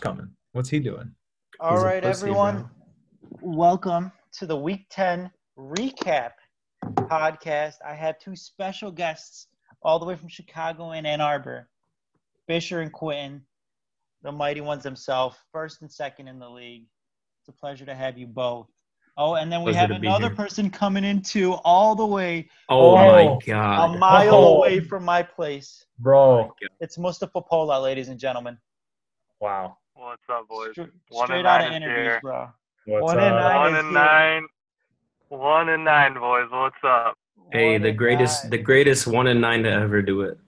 coming? What's he doing? All He's right, everyone. bro. Welcome to the Week 10 recap podcast. I have two special guests all the way from Chicago and Ann Arbor Fisher and Quentin, the mighty ones themselves, first and second in the league. It's a pleasure to have you both. Oh, and then we Pleasure have another person coming in too, all the way Oh, my a mile Oh. away from my place. Bro. It's Mustafa Pola, ladies and gentlemen. Wow. What's up, boys? Straight, One straight and out nine of is interviews, here. bro. What's One up? and nine. One is and nine. One and nine, boys. What's up? Hey, One the greatest, nine. the greatest one and nine to ever do it.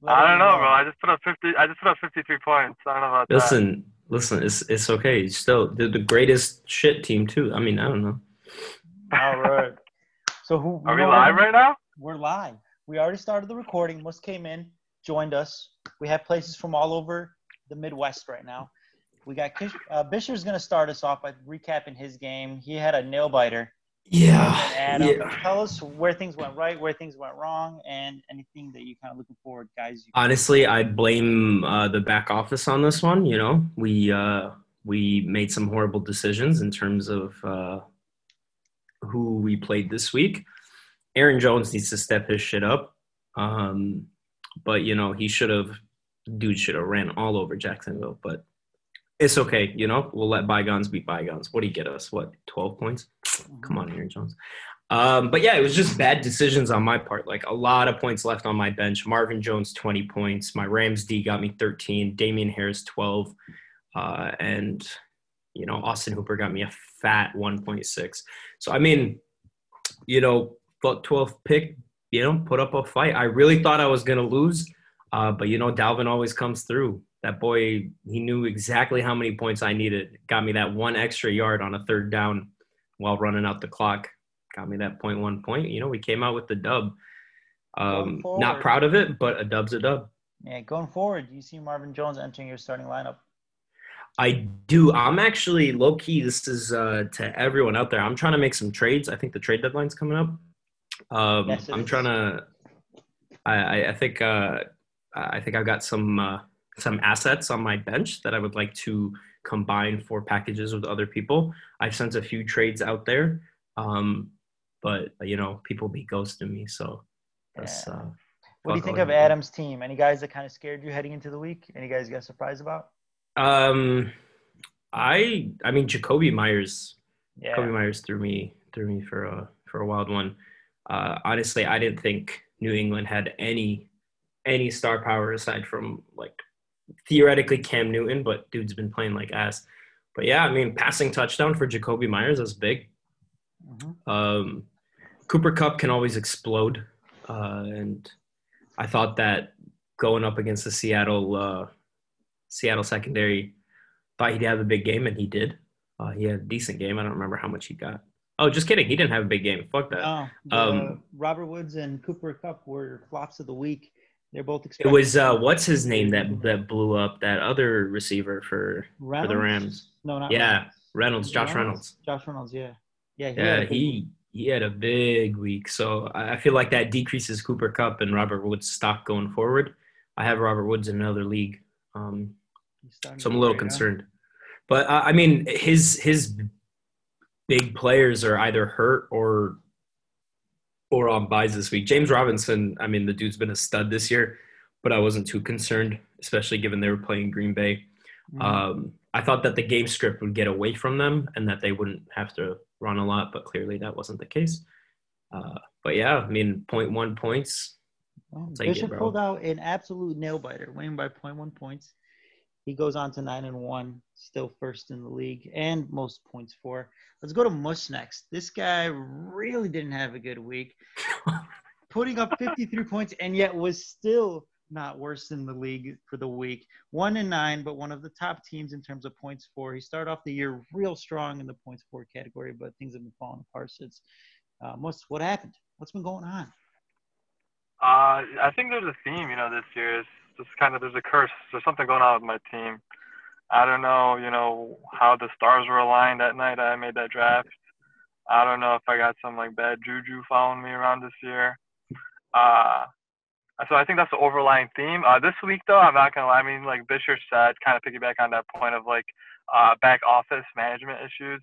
Let I don't know, bro. I just put up fifty. I just put up fifty-three points. I don't know about that. Listen, listen, it's it's okay. Still, they're the greatest shit team too. I mean, I don't know. All right. So who? Are we live right now? We're live. We already started the recording. Mus came in, joined us. We have places from all over the Midwest right now. We got Kish, uh, Bisher's going to start us off by recapping his game. He had a nail biter. Yeah, Adam, yeah. tell us where things went right, where things went wrong, and anything that you kind of looking forward, guys. Honestly, I blame uh, the back office on this one. You know, we uh, we made some horrible decisions in terms of uh, who we played this week. Aaron Jones needs to step his shit up, um, but you know he should have. Dude should have ran all over Jacksonville, but it's okay. You know, we'll let bygones be bygones. What do you get us? What twelve points? Come on, Aaron Jones. Um, but yeah, it was just bad decisions on my part. Like a lot of points left on my bench. Marvin Jones, 20 points. My Rams D got me 13. Damien Harris, 12. Uh, and, you know, Austin Hooper got me a fat 1.6. So, I mean, you know, 12th pick, you know, put up a fight. I really thought I was going to lose. Uh, but, you know, Dalvin always comes through. That boy, he knew exactly how many points I needed. Got me that one extra yard on a third down while running out the clock. Got me that point one point. You know, we came out with the dub. Um, not proud of it, but a dub's a dub. yeah, going forward, do you see Marvin Jones entering your starting lineup. I do. I'm actually low key. This is uh, to everyone out there. I'm trying to make some trades. I think the trade deadline's coming up. Um, Yes, I'm trying to. I, I, I think. Uh, I think I've got some uh, some assets on my bench that I would like to combine for packages with other people. I've sent a few trades out there, um, but you know, people be ghosting me. So that's. Yeah. Uh, What do you think of. Adam's team? Any guys that kind of scared you heading into the week? Any guys you got surprised about? Um, I I mean Jakobi Meyers. Yeah. Jakobi Meyers threw me threw me for a for a wild one. Uh, honestly, I didn't think New England had any any star power aside from like theoretically Cam Newton, but dude's been playing like ass. But yeah, I mean, passing touchdown for Jakobi Meyers is big. Mhm. Um, Cooper Kupp can always explode, uh, and I thought that going up against the Seattle uh, Seattle secondary, thought he'd have a big game, and he did. Uh, he had a decent game. I don't remember how much he got. Oh, just kidding. He didn't have a big game. Fuck that. Oh, Um, Robert Woods and Cooper Kupp were flops of the week. They're both It was uh, what's his name that that blew up that other receiver for for the Rams. No, not Yeah, Reynolds. Reynolds, Josh Reynolds. Josh Reynolds, yeah, yeah, Yeah, had a big he he had a big week. So I feel like that decreases Cooper Kupp and Robert Woods' stock going forward. I have Robert Woods in another league, um, so I'm a little out. concerned. But uh, I mean, his his big players are either hurt or or on buys this week. James Robinson, I mean, the dude's been a stud this year, but I wasn't too concerned, especially given they were playing Green Bay. Mhm. Um, I thought that the game script would get away from them and that they wouldn't have to run a lot, but clearly that wasn't the case. Uh, but yeah, I mean, 0.1 points. Well, take it, pulled out an absolute nail biter, winning by 0.1 points. He goes on to nine and one, still first in the league and most points for. Let's go to Mush next. This guy really didn't have a good week, putting up 53 points and yet was still not worse in the league for the week. One and nine, but one of the top teams in terms of points for. He started off the year real strong in the points for category, but things have been falling apart since. Uh, Mush, what happened? What's been going on? Uh, I think there's a theme, you know, this year. It's just kind of there's a curse. There's something going on with my team. I don't know, you know, how the stars were aligned that night I made that draft. I don't know if I got some like bad juju following me around this year. Uh, so I think that's the overlying theme. Uh, this week, though, I'm not gonna lie. I mean, like Bisher said, kind of piggyback on that point of like uh, back office management issues.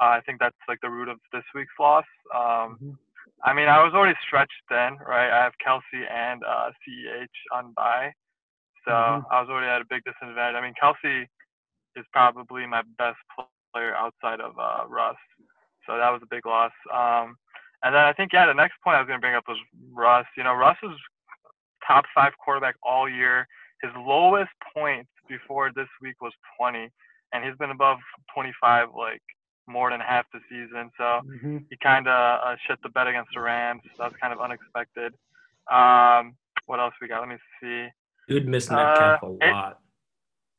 Uh, I think that's like the root of this week's loss. Um, Mhm. I mean, I was already stretched then, right? I have Kelce and uh, CEH on bye, so Mhm. I was already at a big disadvantage. I mean, Kelce is probably my best player outside of uh, Russ, so that was a big loss. Um, and then I think yeah, the next point I was gonna bring up was Russ. You know, Russ is top five quarterback all year. His lowest point before this week was 20, and he's been above 25 like more than half the season. So Mhm. he kind of uh, shit the bed against the Rams. That was kind of unexpected. Um, what else we got? Let me see. Dude missed Metcalf Uh, a it- lot.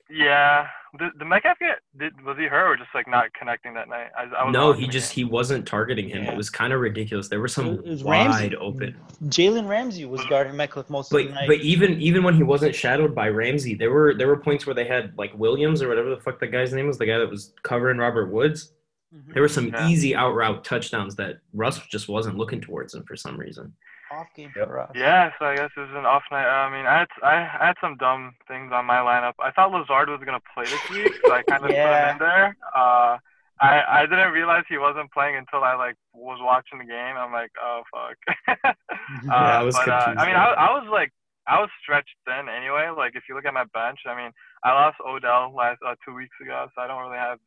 Yeah, the the Metcalf get did was he hurt or just like not connecting that night? I, I was No, he just game. he wasn't targeting him. Yeah. It was kind of ridiculous. There were some It was wide Ramsey. open. Jalen Ramsey was guarding Metcalf most But of the night. but even even when he wasn't shadowed by Ramsey, there were there were points where they had like Williams or whatever the fuck the guy's name was, the guy that was covering Robert Woods. Mhm. There were some Yeah. easy out route touchdowns that Russ just wasn't looking towards him for some reason. Off game Yep. for us. Yeah, so I guess it was an off night. I mean, I had I, I had some dumb things on my lineup. I thought Lazard was gonna play this week, so I kind of Yeah. put him in there. Uh, I I didn't realize he wasn't playing until I like was watching the game. I'm like, oh fuck. uh, Yeah, I was but, uh, confused I mean. I, I was like, I was stretched thin anyway. Like if you look at my bench, I mean, I lost Odell last uh, two weeks ago, so I don't really have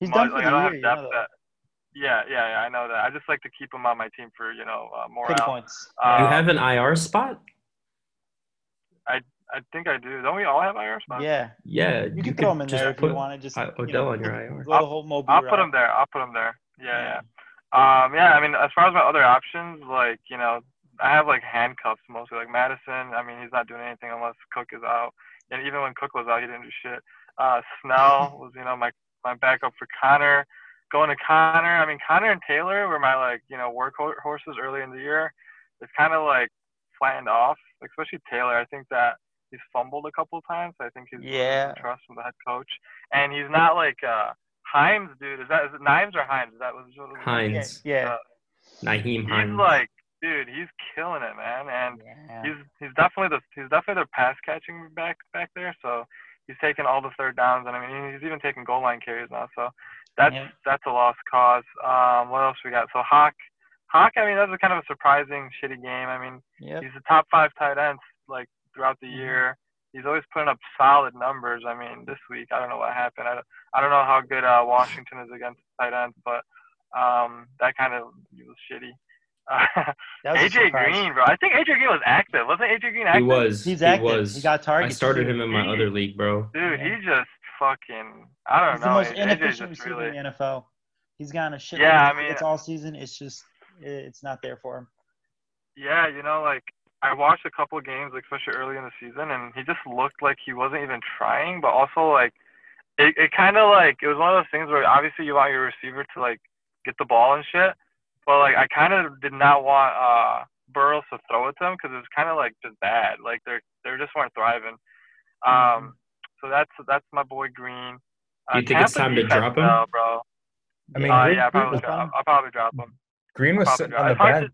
He's much. done for like, the I don't year. have You know that. Yeah, yeah, yeah. I know that. I just like to keep him on my team for you know uh, that. morale. Pity points. Uh, you have an IR spot? I I think I do. Don't we all have IR spots? yeah, Yeah, you, can throw him in just there if put you want to. Just I- you Odell know, on your IR. Go the whole Moby I'll route. put him there. I'll put him there. Yeah, yeah. Um, yeah. I mean, as far as my other options, like you know, I have like handcuffs mostly. Like Mattison. I mean, he's not doing anything unless Cook is out. And even when Cook was out, he didn't do shit. Uh, Snell was you know my my backup for Conner. Going to Conner. I mean, Conner and Taylor were my like you know workhorses early in the year. It's kind of like flattened off, especially Taylor. I think that he's fumbled a couple of times. I think he's losing Yeah. some trust from the head coach, and he's not like uh Himes, dude. Is that is it Nimes or Himes? Is that was what was his name? Yeah, Hines. yeah. Uh, Nyheim He's Hines. like, dude, he's killing it, man, and yeah. he's he's definitely the he's definitely the pass catching back back there. So he's taking all the third downs, and I mean he's even taking goal line carries now. So that's Yeah. that's a lost cause. Um, what else we got? So Hawk, Hawk. I mean that's a kind of a surprising shitty game. I mean Yep. he's the top five tight ends like throughout the Mhm. year. He's always putting up solid numbers. I mean, this week I don't know what happened. I don't, I don't know how good uh, Washington is against tight ends, but um, that kind of was shitty. Uh, was AJ. Green, bro. I think AJ Green was active. Wasn't AJ Green active? He was. He's he was. He got targeted. I started too. him in my He- other league, bro. Dude, Yeah. he just fucking. I don't know. He's the most inefficient receiver really. in the NFL. He's gotten a shit. Yeah, I mean- it's all season. It's just it's not there for him. Yeah, you know, like I watched a couple of games, like especially early in the season, and he just looked like he wasn't even trying, but also like it, it kind of like it was one of those things where obviously you want your receiver to like get the ball and shit, but like I kind of did not want uh Burrows to throw it to him because it was kind of like just bad, like they're they just weren't thriving. Um, so that's that's my boy Green. Uh, Do you think it's time to drop him? though, bro? I mean, uh, Green, yeah, I'll probably was, drop. I'll probably drop him. Green was sitting on the it's to- bench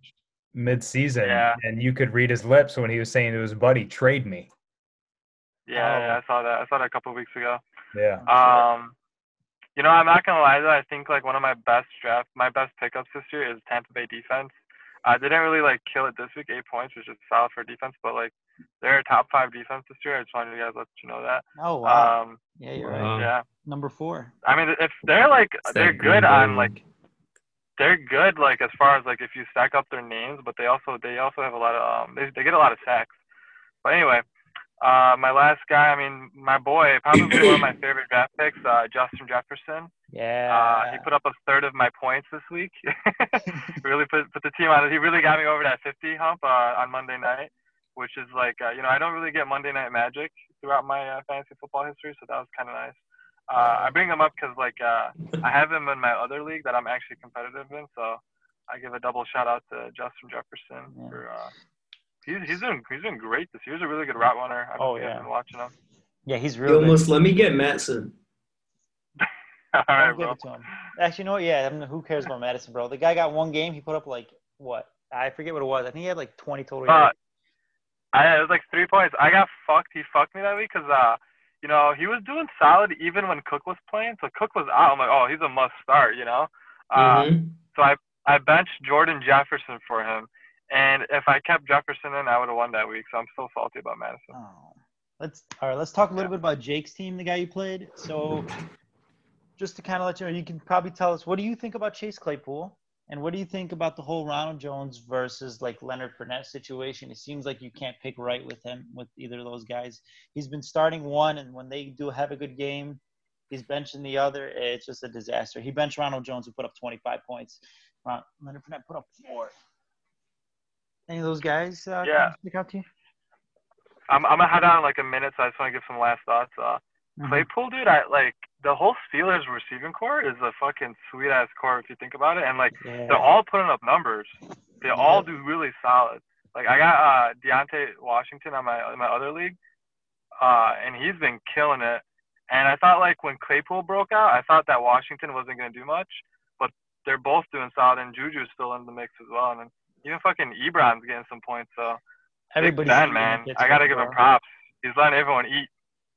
mid-season, Yeah. and you could read his lips when he was saying to his buddy, "Trade me." Yeah, Oh. yeah, I saw that. I saw that a couple of weeks ago. Yeah. Um, you know, I'm not gonna lie though. I think like one of my best draft, my best pickups this year is Tampa Bay defense. I didn't really like kill it this week, eight points, which is solid for defense, but like they're a top five defense this year. I just wanted you guys to let you know that. Oh wow. Um, yeah, you're wow. right. yeah. Number four. I mean, if they're like It's they're good Bay on like they're good like as far as like if you stack up their names, but they also they also have a lot of um they they get a lot of sacks. But anyway, uh my last guy, I mean my boy, probably one of my favorite draft picks, uh Justin Jefferson. Yeah. Uh he put up a third of my points this week. really put put the team on it. He really got me over that 50 hump uh, on Monday night, which is like uh, you know I don't really get Monday night magic throughout my uh, fantasy football history, so that was kind of nice. Uh, I bring him up because like uh, I have him in my other league that I'm actually competitive in, so I give a double shout out to Justin Jefferson Yeah. for. Uh, he's he's doing he's doing great this year. He's a really good route runner. I don't Oh, think I've yeah. been watching him. yeah, he's You real good. almost let me get Mattison. All I'll right, give it to him. Actually, you know what? Yeah, I mean, who cares about Mattison, bro? The guy got one game. He put up like what? I forget what it was. I think he had like 20 total Uh, yards. I it was like three points. I got fucked. He fucked me that week because uh, you know, he was doing solid even when Cook was playing. So Cook was out. I'm like, oh, he's a must start. You know. Uh, Mhm. So I I benched Jordan Jefferson for him, and if I kept Jefferson in, I would have won that week. So I'm still salty about Mattison. Oh. Let's all right. Let's talk a little bit about Jake's team, the guy you played. So, just to kind of let you know, you can probably tell us what do you think about Chase Claypool, and what do you think about the whole Ronald Jones versus like Leonard Fournette situation? It seems like you can't pick right with him with either of those guys. He's been starting one, and when they do have a good game, he's benching the other. It's just a disaster. He benched Ronald Jones, who put up 25 points. Ron, Leonard Fournette put up four. Any of those guys uh, Yeah. stick out to you? I'm I'm gonna head out in like a minute, so I just want to give some last thoughts. Uh, Mhm. Claypool, dude, I like the whole Steelers receiving core is a fucking sweet ass core if you think about it, and like Yeah. they're all putting up numbers. They all do really solid. Like I got uh Diontae Washington on my in my other league, uh, and he's been killing it. And I thought like when Claypool broke out, I thought that Washington wasn't gonna do much, but they're both doing solid, and Juju's still in the mix as well, and then even fucking Ebron's getting some points. So Ben, man, I gotta give him props. He's letting everyone eat.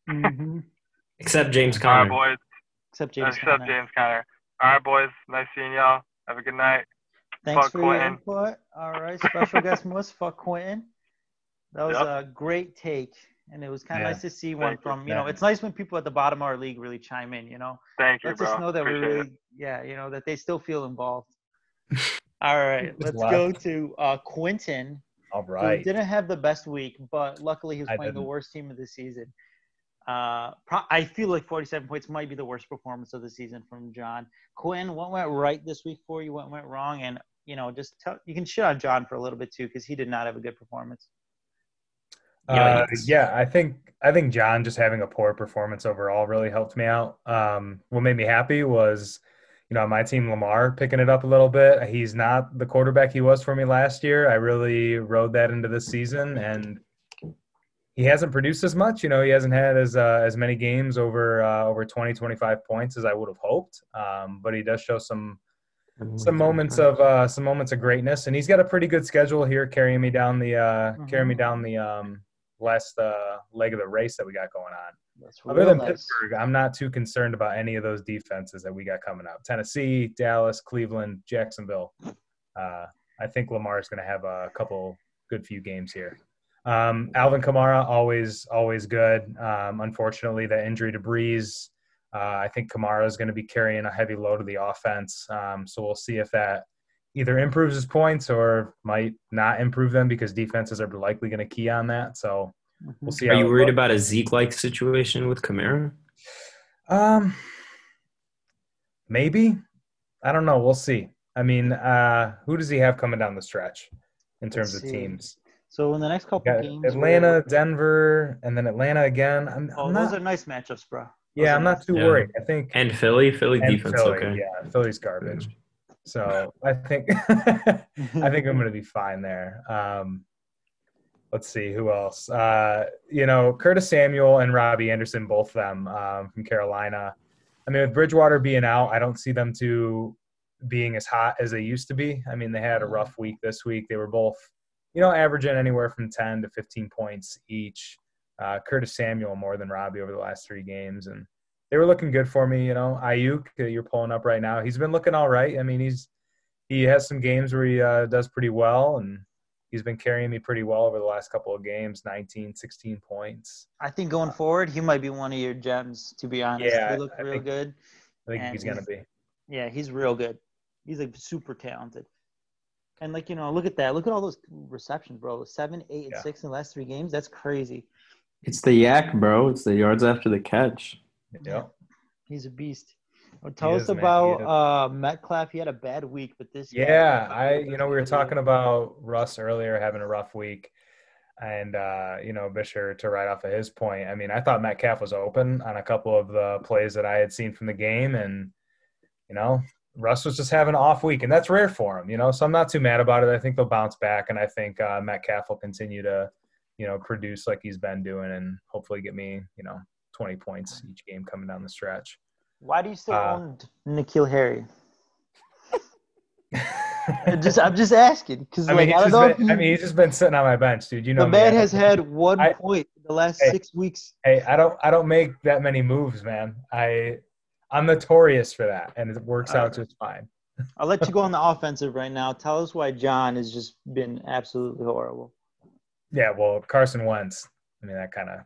Mhm. Except James All right, Conner. boys. Except James Except Conner. James Conner. All right, boys. Nice seeing y'all. Have a good night. Thanks Fuck for your input. All right, special guest Moose. Fuck Quentin. That was Yep. a great take, and it was kind of Yeah. nice to see one Thank from you know. It's nice when people at the bottom of our league really chime in. You know, Thank you, lets bro. us know that we Appreciate really, it. yeah, you know, that they still feel involved. All right, let's go to uh, Quentin. All who didn't have the best week, but luckily he was I playing the didn't. worst team of the season. Uh, pro- I feel like 47 points might be the worst performance of the season from John. Quinn, what went right this week for you? What went wrong? And you know, just tell you can shit on John for a little bit too because he did not have a good performance. Uh, yeah, I think I think John just having a poor performance overall really helped me out. Um, what made me happy was, you know, my team Lamar picking it up a little bit. He's not the quarterback he was for me last year. I really rode that into this season, and he hasn't produced as much. You know, he hasn't had as uh, as many games over uh, over 20, 25 points as I would have hoped. Um, but he does show some some moments of uh, some moments of greatness, and he's got a pretty good schedule here, carrying me down the uh, carrying me down the um, last uh, leg of the race that we got going on. That's Other than nice. Pittsburgh, I'm not too concerned about any of those defenses that we got coming up. Tennessee, Dallas, Cleveland, Jacksonville. Uh, I think Lamar is going to have a couple good few games here. Um, Alvin Kamara, always, always good. Um, unfortunately, the injury to Brees, uh, I think Kamara is going to be carrying a heavy load of the offense. Um, so we'll see if that either improves his points or might not improve them because defenses are likely going to key on that. So we'll see. Are how you worried goes. about a Zeke-like situation with Kamara? Um, maybe. I don't know. We'll see. I mean, uh, who does he have coming down the stretch in terms of teams? So in the next couple Got games, Atlanta, Denver, and then Atlanta again. I'm, Oh, I'm those not, are nice matchups, bro. Those yeah, I'm nice. not too Yeah. worried. I think And Philly, Philly and defense, Philly, okay. yeah, Philly's garbage. So I think I think I'm going to be fine there. Um, let's see who else. Uh, you know, Curtis Samuel and Robbie Anderson, both of them um, from Carolina. I mean, with Bridgewater being out, I don't see them two being as hot as they used to be. I mean, they had a rough week this week. They were both, you know, averaging anywhere from 10 to 15 points each. Uh, Curtis Samuel more than Robbie over the last three games, and they were looking good for me. You know, Aiyuk, uh, you're pulling up right now. He's been looking all right. I mean, he's he has some games where he uh, does pretty well, and he's been carrying me pretty well over the last couple of games 19, 16 points. I think going forward, he might be one of your gems. To be honest, Yeah, he looked I real think- good. I think he's going to be. Yeah, he's real good. He's like super talented. And like you know, look at that. Look at all those receptions, bro. Seven, eight, and Yeah. six in the last three games. That's crazy. It's the YAC, bro. It's the yards after the catch. Yeah. He's a beast. Well, tell us is, about is. uh, Metcalf. He had a bad week, but this. guy- Yeah, I you know we were talking about Russ earlier having a rough week, and uh, you know Bisher to right off of his point. I mean, I thought Metcalf was open on a couple of the plays that I had seen from the game, and you know Russ was just having an off week, and that's rare for him. You know, so I'm not too mad about it. I think they'll bounce back, and I think uh, Metcalf will continue to you know produce like he's been doing, and hopefully get me you know 20 points each game coming down the stretch. Why do you still Uh, own N'Keal Harry? I'm just I'm just asking because I like mean, I he's don't know. been, I mean, he's just been sitting on my bench, dude. You know, the man don't- has had one I- point the last Hey. six weeks. Hey, I don't, I don't make that many moves, man. I, I'm notorious for that, and it works All out right. just fine. I'll let you go on the offensive right now. Tell us why John has just been absolutely horrible. Yeah, well, Carson Wentz. I mean, that kind of.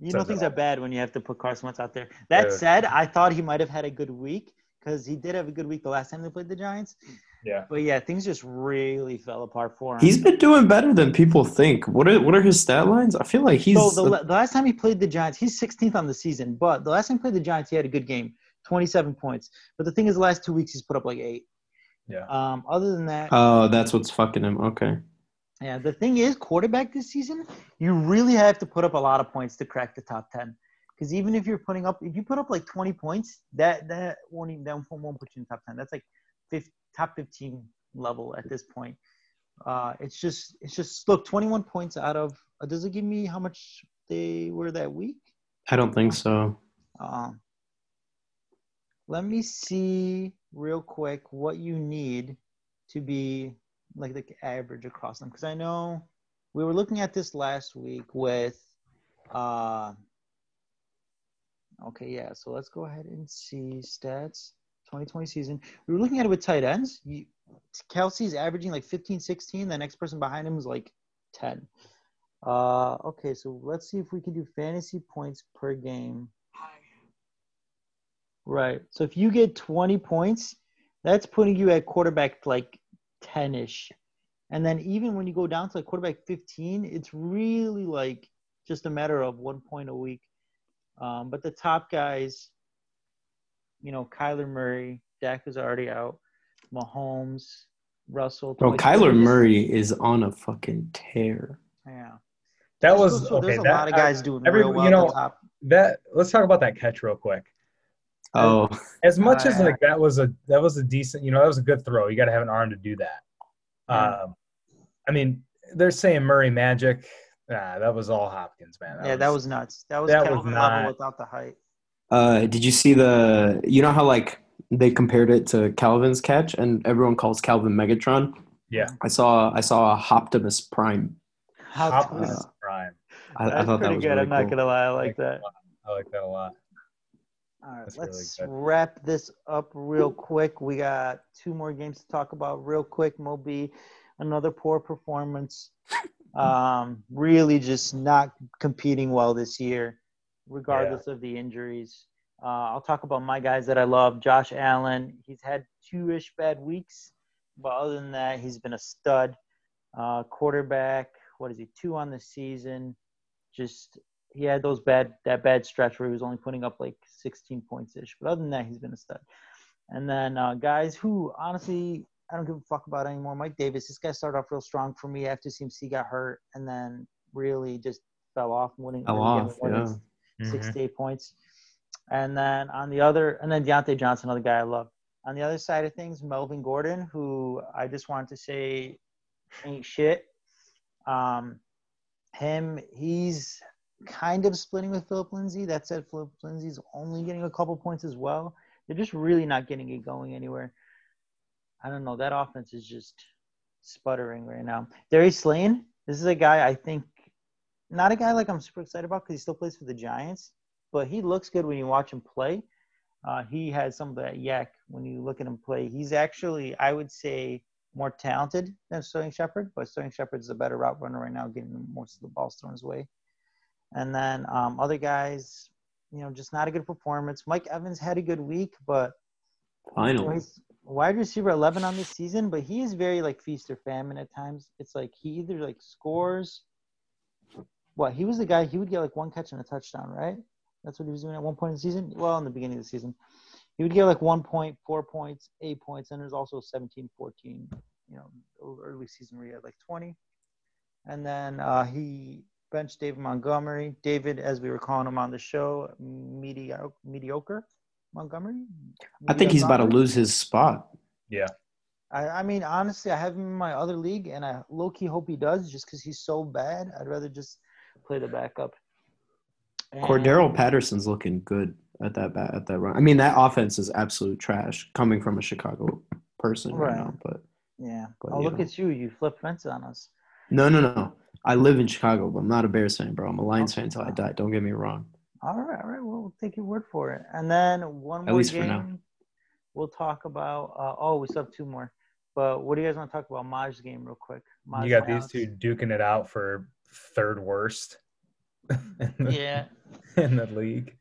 You know things are bad when you have to put Carson Wentz out there. That Dude. said, I thought he might have had a good week because he did have a good week the last time they played the Giants. Yeah. But yeah, things just really fell apart for him. He's been doing better than people think. What are what are his stat lines? I feel like he's so the, the last time he played the Giants, he's 16th on the season. But the last time he played the Giants, he had a good game, 27 points. But the thing is, the last two weeks he's put up like eight. Yeah. Um, other than that, oh, that's what's fucking him. Okay. yeah, the thing is, quarterback this season, you really have to put up a lot of points to crack the top 10. Because even if you're putting up, if you put up like 20 points, that that won't even that won't put you in top 10. That's like 50, top 15 level at this point. Uh, it's just it's just look 21 points out of. Uh, does it give me how much they were that week? I don't think so. Um, let me see real quick what you need to be like the average across them because I know we were looking at this last week with uh okay yeah so let's go ahead and see stats 2020 season we were looking at it with tight ends you, Kelce's averaging like 15 16 the next person behind him is like 10 uh okay so let's see if we can do fantasy points per game Right. So if you get 20 points, that's putting you at quarterback like 10 ish. And then even when you go down to like quarterback 15, it's really like just a matter of one point a week. Um, but the top guys, you know, Kyler Murray, Dak is already out, Mahomes, Russell. Bro, Tony- Kyler Murray is on a fucking tear. Yeah. That Just was goes to- okay. There's a that, lot of guys doing every- real well you at know, the top. that let's talk about that catch real quick. Oh, As much as Uh, like that was a that was a decent, you know, that was a good throw. You got to have an arm to do that. Yeah. Um, I mean, they're saying Murray magic. Nah, that was all Hopkins, man. yeah, that was nuts. That was that was Calvin level not- without the height. Uh, did you see the? You know how like they compared it to Calvin's catch, and everyone calls Calvin Megatron. Yeah. I saw I saw a Optimus Prime. How Optimus Prime. I, I That's thought that pretty was good. really I'm not gonna lie, I like that. I like that a lot. All right, That's let's good. wrap this up real quick. We got two more games to talk about real quick. Moby, another poor performance. Um, really just not competing well this year, regardless of the injuries. Uh, I'll talk about my guys that I love. Josh Allen, he's had two ish bad weeks, but other than that, he's been a stud. Uh, quarterback, what is he? Two on the season. Just he had those bad that bad stretch where he was only putting up like 16 points ish. But other than that, he's been a stud. And then uh, guys who honestly I don't give a fuck about anymore. Mike Davis, this guy started off real strong for me after CMC got hurt, and then really just fell off, winning, Fell off, than yeah. six Mhm. to eight points. And then on the other, and then Diontae Johnson, another guy I love. On the other side of things, Melvin Gordon, who I just wanted to say ain't shit. Um, him, he's kind of splitting with Phillip Lindsay. That said, Phillip Lindsay's only getting a couple points as well. They're just really not getting it going anywhere. I don't know. That offense is just sputtering right now. Darius Slayton, this is a guy I think, not a guy like I'm super excited about because he still plays for the Giants, but he looks good when you watch him play. Uh, he has some of that YAC when you look at him play. He's actually, I would say, more talented than Sterling Shepard, but Sterling Shepard's a better route runner right now, getting most of the balls thrown his way. And then um, other guys, you know, just not a good performance. Mike Evans had a good week, but you know, wide receiver 11 on this season, but he is very like feast or famine at times. It's like he either like scores. What he was the guy he would get like one catch and a touchdown, right? That's what he was doing at one point in the season. Well, in the beginning of the season, he would get like one point, four points, eight points, and there's also 17, 14. You know, early season where he had like 20, and then uh, he benched David Montgomery. David, as we were calling him on the show, mediocre, mediocre Montgomery. I think he's about to lose his spot. Yeah. I, I mean, honestly, I have him in my other league, and I low key hope he does, just because he's so bad. I'd rather just play the backup. And- Cordarrelle Patterson's looking good at that bat, at that run. I mean, that offense is absolute trash coming from a Chicago person right, Right. now, but Yeah. But, oh, look know. at you. You flip fence on us. No, no, no. I live in Chicago, but I'm not a Bears fan, bro. I'm a Lions Okay. fan until I die. Don't get me wrong. All right, all right. Well, we'll take your word for it. And then one At more least for game. now. We'll talk about. Uh, oh, we still have two more. But what do you guys want to talk about? Maj's game, real quick. Maj You got these Alex. two duking it out for third worst in the, Yeah, in the league.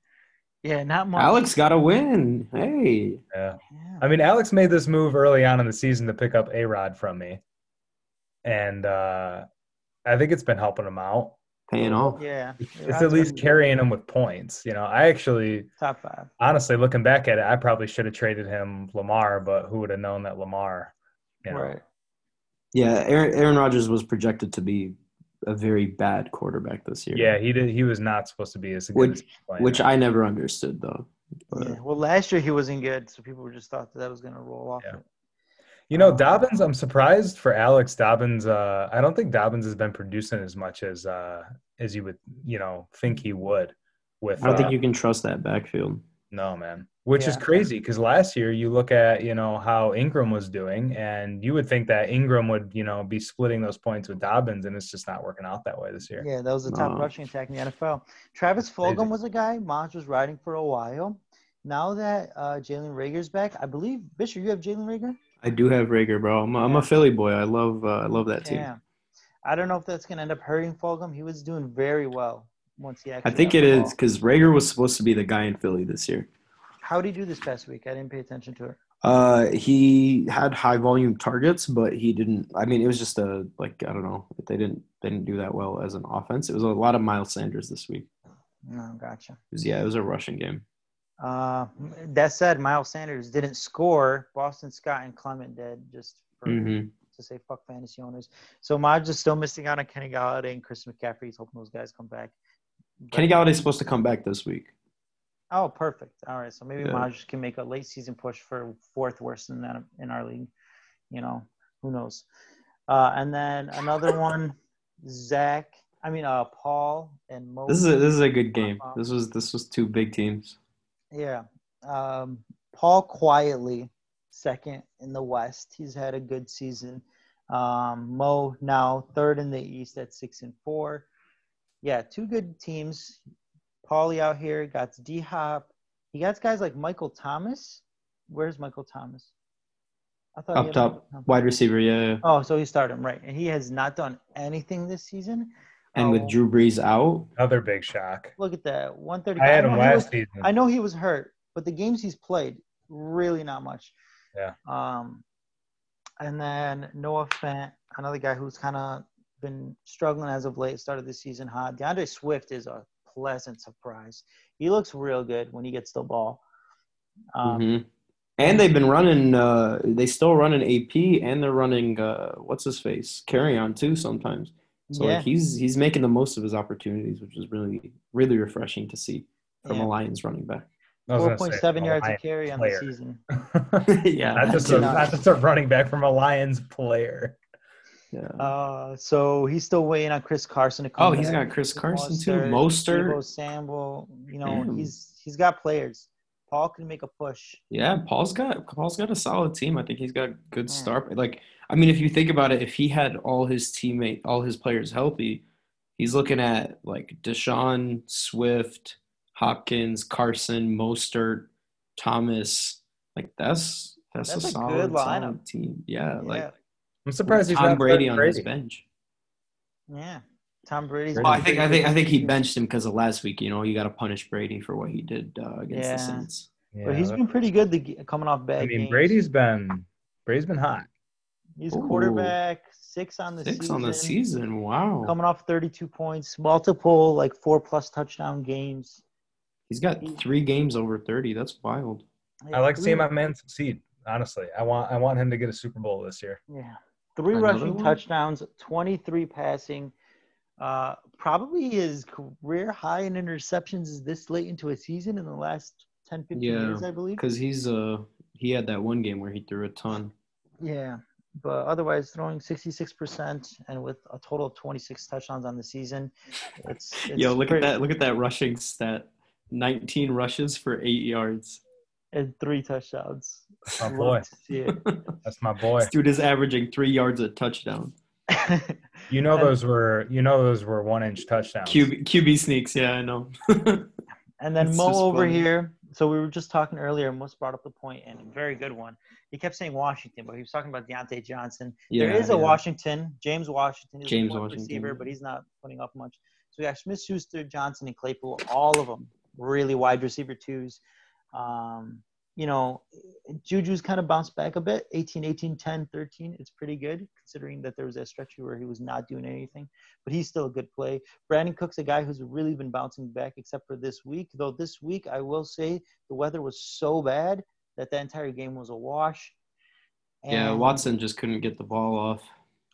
yeah. Not much. Alex got a win. Hey. Yeah. Yeah. I mean, Alex made this move early on in the season to pick up A Rod from me. And uh, I think it's been helping him out. Paying off. yeah. It's at least carrying him with points. You know, I actually, top five. honestly, looking back at it, I probably should have traded him Lamar, but who would have known that Lamar? You know, Right. Yeah, Aaron, Aaron Rodgers was projected to be a very bad quarterback this year. Yeah, he did. He was not supposed to be as good Which- as. Which I never understood, though. But, Yeah. Well, last year he wasn't good, so people just thought that, that was gonna roll off. Yeah. You know, Dobbins, I'm surprised for Alex Dobbins. Uh, I don't think Dobbins has been producing as much as uh, as you would, you know, think he would. With I don't uh, think you can trust that backfield. No man, which is crazy because last year you look at you know how Ingram was doing, and you would think that Ingram would you know be splitting those points with Dobbins, and it's just not working out that way this year. Yeah, that was the top No. rushing attack in the NFL. Travis Crazy. Fulgham was a guy Maj was riding for a while. Now that uh, Jalen Reagor's back, I believe Bishop, you have Jalen Reagor. I do have Reagor, bro. I'm a, I'm a Philly boy. I love uh, I love that team. Yeah. I don't know if that's gonna end up hurting Fulgham. He was doing very well once he actually. I think it is because Reagor was supposed to be the guy in Philly this year. How did he do this past week? I didn't pay attention to it. Uh, he had high volume targets, but he didn't. I mean, it was just a like I don't know. They didn't they didn't do that well as an offense. It was a lot of Miles Sanders this week. No, gotcha. It was, yeah, it was a rushing game. Uh, that said, Miles Sanders didn't score. Boston Scott and Clement did, just for, hmm to say fuck fantasy owners. So Maj is still missing out on Kenny Golladay and Chris McCaffrey. He's hoping those guys come back. Kenny Golladay's supposed to come back this week. Oh, perfect. All right, so maybe Yeah. Maj can make a late season push for fourth worst in that in our league. You know, who knows? Uh, and then another one, Zach. I mean, uh, Paul and Mo. This is a, this is a good game. This was this was two big teams. Yeah. Um, Paul quietly second in the West. He's had a good season. Um, Mo now third in the East at six and four. Yeah, two good teams. Paulie out here got D Hop. He got guys like Michael Thomas. Where's Michael Thomas? I thought Up top, Michael wide receiver, yeah. yeah. Oh, so he started him right, and he has not done anything this season. And Oh, with Drew Brees out, Another big shock. look at that, one thirty. I had him last season. I know he was hurt, but the games he's played, really not much. Yeah. Um, and then Noah Fant, another guy who's kind of been struggling as of late, started the season hot. D'Andre Swift is a pleasant surprise. He looks real good when he gets the ball. Um, Mhm. and they've been running. Uh, they still running AP, and they're running uh, what's his face Kerryon too sometimes. So yeah, like he's he's making the most of his opportunities, which is really really refreshing to see from yeah. a Lions running back. I was four gonna point say, seven a yards a Lions carry on the season. yeah, not just a, cannot- not just a running back from a Lions player. Yeah. Uh, so he's still waiting on Chris Carson to come. Oh, he's back. got Chris Carson too. Mostert, Mostert. Samuel. You know, Damn. he's he's got players. Paul can make a push. Yeah, Paul's got Paul's got a solid team. I think he's got good Mm. start. Like, I mean, if you think about it, if he had all his teammate, all his players healthy, he's looking at like Deshaun, Swift, Hopkins, Carson, Mostert, Thomas. Like that's that's, That's a, a solid, solid team. Yeah, Yeah. like I'm surprised he's Tom not Brady starting on his bench. Yeah, Tom Brady's. Well, Well, I think I think I think he benched him because of last week. You know, you got to punish Brady for what he did uh, against Yeah. the Saints. Yeah, But he's been pretty good the, coming off bad I mean, games. Brady's been Brady's been hot. He's Ooh. quarterback, six on the Six season. on the season. Wow. Coming off 32 points, multiple like four plus touchdown games. He's got three games over 30. That's wild. I like three- seeing my man succeed. Honestly, I want I want him to get a Super Bowl this year. Yeah. Three Another rushing one? touchdowns, 23 passing. Uh, probably his career high in interceptions is this late into a season in the last 10, 15 Yeah, years, I believe. Because he's uh he had that one game where he threw a ton. Yeah. But otherwise, throwing 66% and with a total of 26 touchdowns on the season. It's, it's Yo, look pretty- at that! Look at that rushing stat. 19 rushes for eight yards. And three touchdowns. That's my boy. to see it. That's my boy. This dude is averaging three yards a touchdown. You know those were you know those were one inch touchdowns. QB, QB sneaks, yeah, I know. And then It's Mo over funny. here. So we were just talking earlier. Mo brought up the point, and a very good one. He kept saying Washington, but he was talking about Diontae Johnson. Yeah, there is a yeah. Washington, James Washington. Is James one Washington. receiver, but he's not putting up much. So we got Smith Schuster, Johnson, and Claypool. All of them really wide receiver twos. Um, you know, Juju's kind of bounced back a bit 18, 18, 10, 13. It's pretty good considering that there was a stretch where he was not doing anything, but he's still a good play. Brandin Cooks a guy who's really been bouncing back except for this week. Though this week, I will say the weather was so bad that the entire game was a wash. Yeah, Watson just couldn't get the ball off.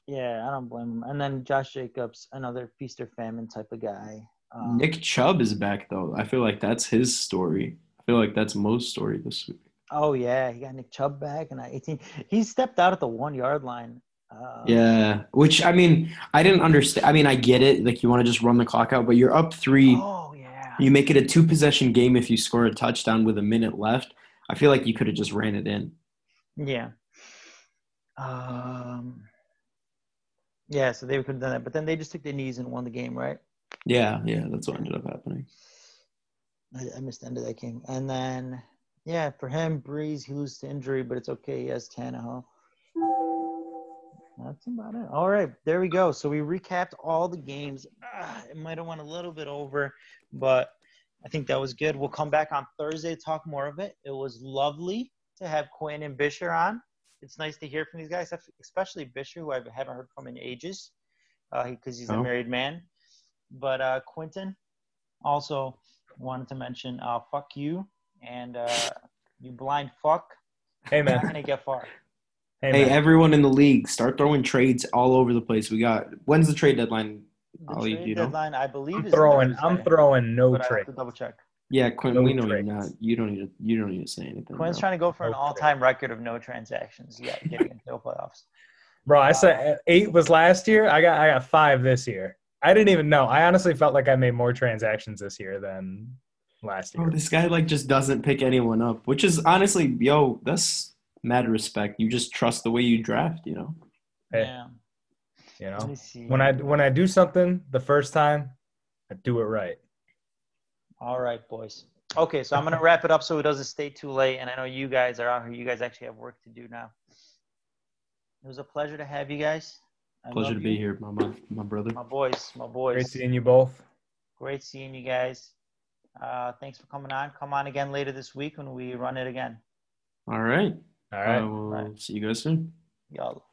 Yeah, I don't blame him. And then Josh Jacobs, another feast or famine type of guy. Um, Nick Chubb is back though. I feel like that's his story. I feel like that's Mo's story this week. Oh yeah, he got Nick Chubb back and 18. He stepped out at the one yard line. Uh, Yeah, which I mean, I didn't understand. I mean, I get it. Like you want to just run the clock out, but you're up three. Oh yeah. You make it a two possession game if you score a touchdown with a minute left. I feel like you could have just ran it in. Yeah. Um. Yeah, so they could have done that, but then they just took their knees and won the game, right? Yeah, yeah, that's what ended up happening. I, I missed the end of that game. And then, yeah, for him, Brees, he loses to injury, but it's okay. He has Tannehill. That's about it. All right, there we go. So we recapped all the games. Ah, it might have went a little bit over, but I think that was good. We'll come back on Thursday to talk more of it. It was lovely to have Quinn and Bisher on. It's nice to hear from these guys, especially Bisher, who I haven't heard from in ages because he's a Oh. married man. But uh, Quentin, also wanted to mention uh, fuck you and uh, you blind fuck. Hey You're not man. going to get far. Hey Hey, everyone in the league, start throwing trades all over the place. We got when's the trade deadline? The Ollie, trade do you know? deadline, I believe, I'm is throwing I'm throwing no but I have trade. double check. Yeah, Quinn, No we know you're not. You don't need to. You don't need to say anything. Quinn's bro. trying to go for an all-time record of no transactions. Yeah, getting into the playoffs. Bro, I said eight was last year. I got I got five this year. I didn't even know. I honestly felt like I made more transactions this year than last year. Bro, this guy like just doesn't pick anyone up, which is honestly, yo, that's mad respect. You just trust the way you draft, you know. Hey, Yeah. you know, when I when I do something the first time, I do it right. All right, boys. Okay, so I'm gonna wrap it up so it doesn't stay too late. And I know you guys are out here. You guys actually have work to do now. It was a pleasure to have you guys. I Pleasure love to be here, my my, my brother. My boys, my boys. Great seeing you both. Great seeing you guys. Uh, thanks for coming on. Come on again later this week when we run it again. All right. All right. I will Right. see you guys soon. Y'all.